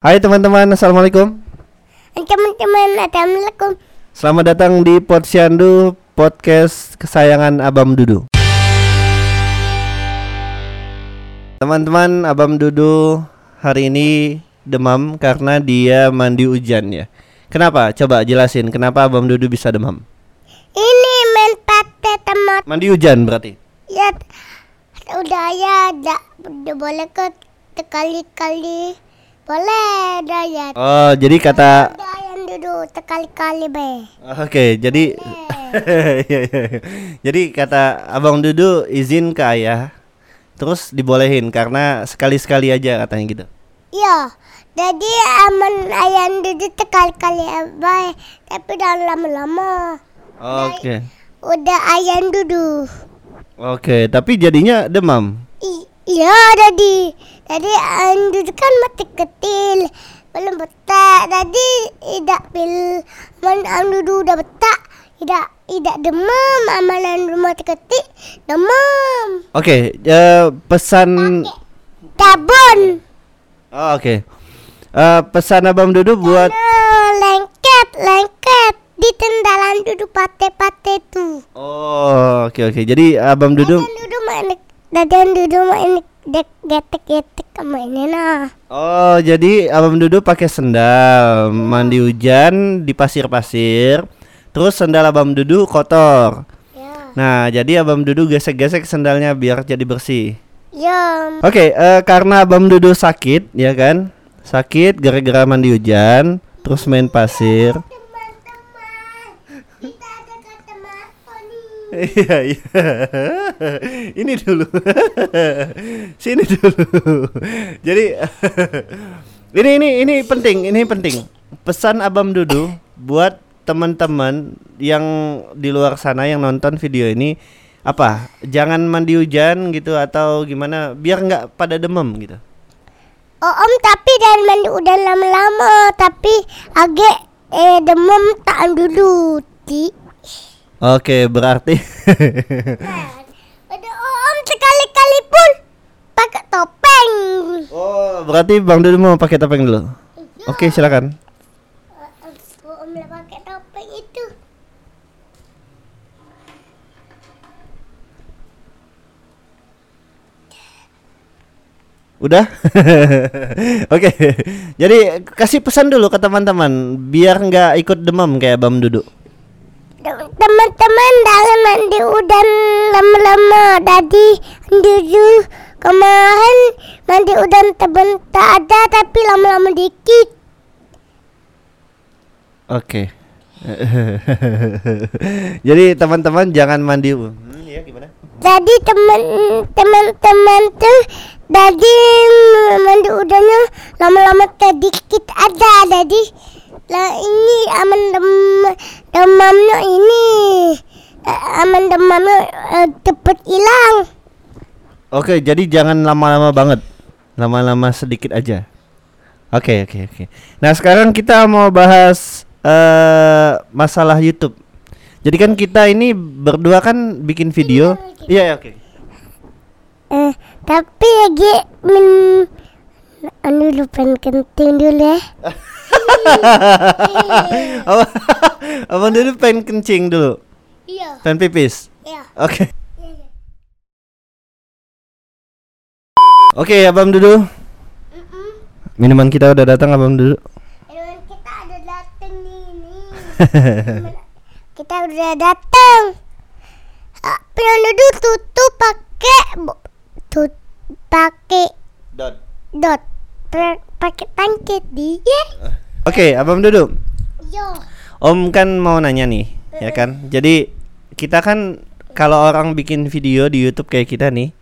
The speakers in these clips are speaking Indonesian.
Hai teman-teman, assalamualaikum. Teman-teman, assalamualaikum. Selamat datang di Podsyandu podcast kesayangan Abam Dudu. Teman-teman, Abam Dudu hari ini demam karena dia mandi hujan ya. Kenapa? Coba jelasin kenapa Abam Dudu bisa demam. Ini main teman. Mandi hujan berarti. Ya, udah ya, dah, udah boleh ke sekali-kali. Boleh, dah ya. Oh, jadi kata Udah yang duduk sekali-kali be. Oke, jadi Iya, iya, iya. Jadi kata Abang Dudu izin ke ayah Terus dibolehin karena sekali-sekali aja katanya gitu Iya, jadi aman ayam duduk sekali-kali be. Tapi udah lama-lama. Oke Udah ayam duduk. Oke, tapi jadinya demam I- Iya jadi Jadi ayam duduk kan mati kecil Belum betak Jadi tidak pil Man duduk udah betak Tidak tidak demam. Amalan rumah kecil Demam. Oke, eh, pesan Tabun oh, Oke. Eh, Pesan Abang Dudu buat Nah, Lengket Lengket. Di tendalan duduk pate-pate tuh. Oh, oke oke. Jadi Abang Dudu Dan duduk main Dan duduk main Dek getek-getek sama ini nah Oh, jadi Abang Dudu pakai sendal mandi hujan di pasir-pasir. Terus sendal Abang Dudu kotor. Ya Nah, jadi Abang Dudu gesek-gesek sendalnya biar jadi bersih. Ya Oke, eh, karena Abang Dudu sakit, ya kan? Sakit gara-gara mandi hujan, terus main pasir. Teman-teman, kita ada kata Marco nih. Iya, iya. Ini dulu. Sini dulu. Jadi ini ini ini penting, ini penting. Pesan Abang Dudu buat teman-teman yang di luar sana yang nonton video ini apa? Jangan mandi hujan gitu atau gimana biar nggak pada demam gitu. Oh om tapi dan mandi udah lama-lama tapi agak eh demam tak dulu ti. Oke, berarti Ada om sekali-kali pun pakai topeng. Oh, berarti Bang Dudu mau pakai topeng dulu. Oke, silakan. Om lah pakai topeng itu. Udah? Oke. Jadi kasih pesan dulu ke teman-teman biar nggak ikut demam kayak Bam Dudu. Tem- Teman-teman jangan mandi udah lama-lama. Tadi dulu kemarin mandi udah tebentar ada tapi lama-lama dikit. Oke. Jadi teman-teman jangan mandi. Hmm, ya gimana? Jadi teman teman-teman tuh jadi mandi udahnya lama-lama sedikit ada jadi lah ini aman dem demamnya ini aman demamnya eh, cepet hilang Oke, jadi jangan lama-lama banget. Lama-lama sedikit aja. Oke, oke, oke. Nah, sekarang kita mau bahas eh masalah YouTube. Jadi kan kita ini berdua kan bikin video. Iya, iya, oke. eh, tapi lagi min anu lupa kenting dulu ya abang dulu pengen kencing dulu. Iya Pengen pipis. iya Oke. Oke, Abang Dudu. Minuman kita udah datang, Abang Dudu. Kita ada datang nih. nih. kita udah datang. Ah, tutup pakai tut pakai Dot. dot Pa- pakai pancet dia. Oke, Abang Dudu. Yo. Om kan mau nanya nih, ya kan? Jadi kita kan kalau orang bikin video di YouTube kayak kita nih,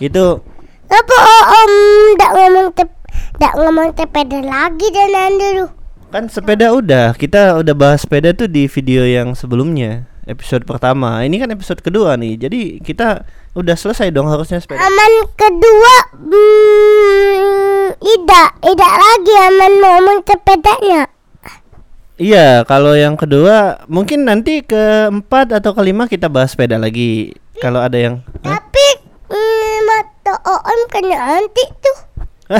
itu Apa om ndak ngomong tep ndak ngomong sepeda lagi dan dulu. kan sepeda udah, kita udah bahas sepeda tuh di video yang sebelumnya, episode pertama. Ini kan episode kedua nih. Jadi kita udah selesai dong harusnya sepeda. Aman kedua hmm, tidak tidak lagi aman ngomong sepedanya. Iya, kalau yang kedua mungkin nanti keempat atau kelima kita bahas sepeda lagi. Kalau ada yang? Tapi mm, mata om kena anti tuh.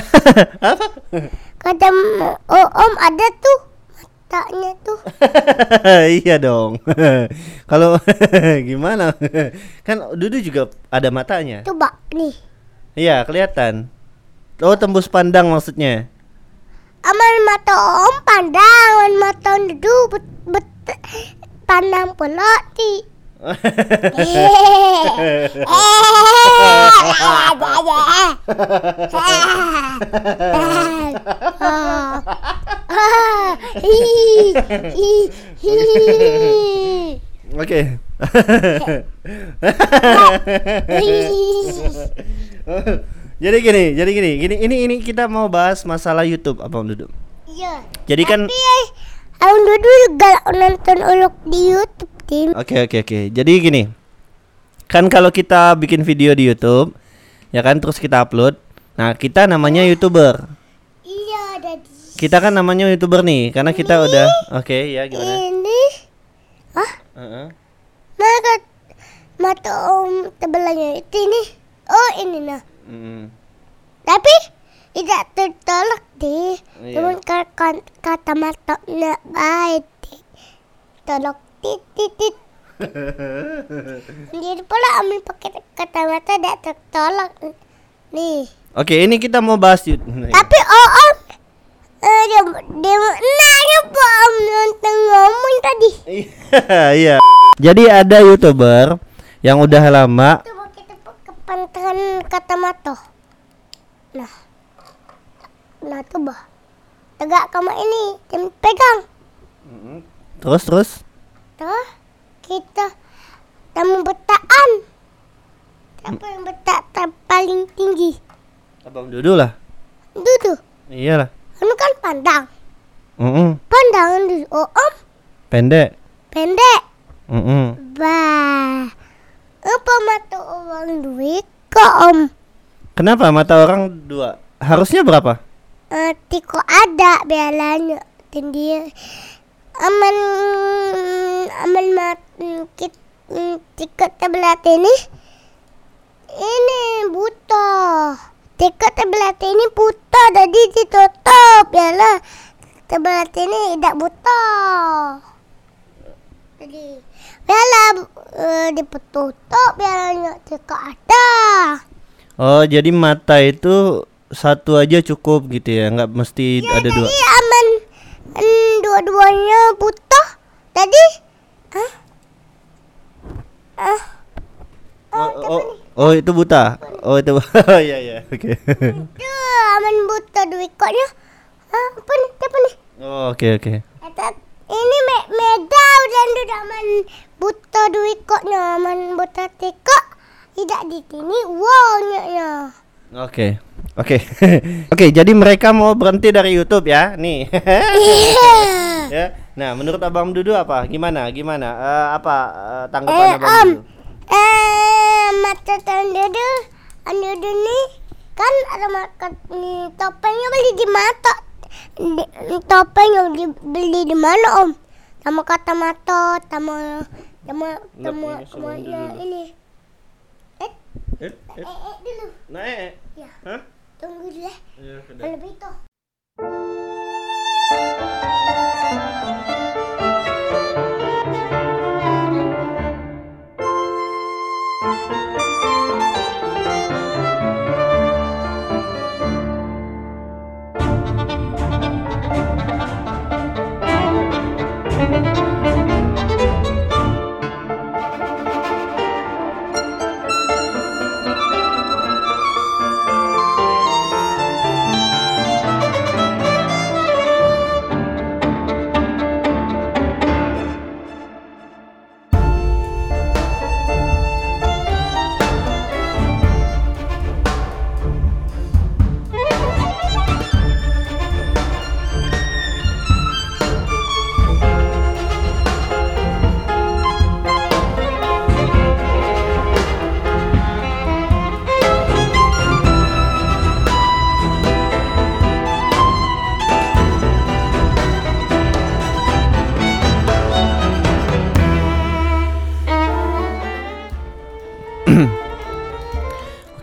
apa? kata Om ada tuh matanya tuh. iya dong. Kalau gimana? kan Dudu juga ada matanya. Coba nih. Iya, kelihatan. Oh, tembus pandang maksudnya. Aman mata Om pandang, aman mata Dudu bet, bet pandang pula ti. Oke. jadi gini, jadi gini, gini ini ini kita mau bahas masalah YouTube apa Om Dudu. Iya. Jadi kan Tapi Om Dudu juga nonton uluk di YouTube tim. Oke oke oke. Jadi gini. Kan kalau kita bikin video di YouTube, ya kan terus kita upload. Nah, kita namanya YouTuber. Iya Dadi. Kita kan namanya YouTuber nih karena kita udah oke ya gimana? Ini ah Heeh. mana mata Om sebelahnya itu ini. Oh ini nah. Mm. Tapi tidak tertolak deh. Iya. Cuman kata, kata mata nak baik deh. Tolak titit tit. Jadi pula ambil pakai kacamata tidak tertolak. Nih. Oke, ini kita mau bahas YouTube. Tapi oh om. Eh, dia, dia, nah, apa om nonton ngomong tadi? Iya, iya. Jadi ada YouTuber yang udah lama Pakai pantangan kacamata. Nah. Nah, coba. Tegak kamu ini, jangan pegang. terus terus Tuh, kita tamu betaan. Siapa yang betak paling tinggi? Abang Dudu lah. Dudu. Iyalah. Anu kan pandang. Mm Pandangan dulu. Oh, om. Pendek. Pendek. Mm Bah. Apa mata orang duit kok om? Kenapa mata orang dua? Harusnya berapa? Eh, tiko ada biaranya tinggi. Aman aman mat tiko tablet ini ini buta. Tiko tablet ini buta jadi ditutup biarlah tablet ini tidak buta. Jadi biarlah eh, dipututup biarnya tiko ada. Oh, jadi mata itu satu aja cukup gitu ya, nggak mesti ada dua. Jadi aman mm, dua-duanya buta. Tadi Hah? Ah, Oh, oh, oh, itu buta. Oh, itu. Oh, iya iya. Oke. aman buta duit koknya. Ah, apa nih? Apa nih? Oh, oke oke. Eta, ini me meda udah udah aman buta duit koknya aman buta teko. Tidak di sini wownya ya. Oke. Oke. Oke, jadi mereka mau berhenti dari YouTube ya. Nih. ya. Nah, menurut Abang Dudu apa? Gimana? Gimana? Eh, apa eh, tanggapan Eh, Abang Om. Dudu? Eh, mata tandudu, andudu nih kan ada mata nih, topengnya beli di mata. Di, topeng yang dibeli di mana om? Sama kata mata, sama sama sama dulu. ini. Eh, Eh, eh, eh. eh dulu. Nah, eh. Ya, Hah? tunggu dulu ya. Ya, sudah. Kalau begitu.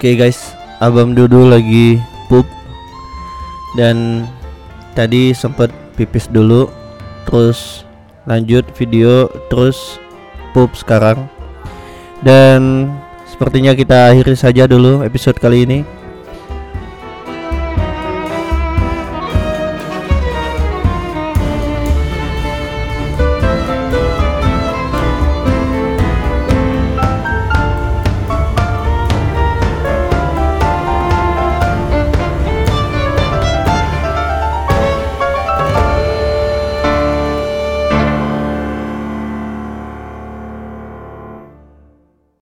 Oke guys, Abang Dudu lagi pup. Dan tadi sempet pipis dulu. Terus lanjut video terus pup sekarang. Dan sepertinya kita akhiri saja dulu episode kali ini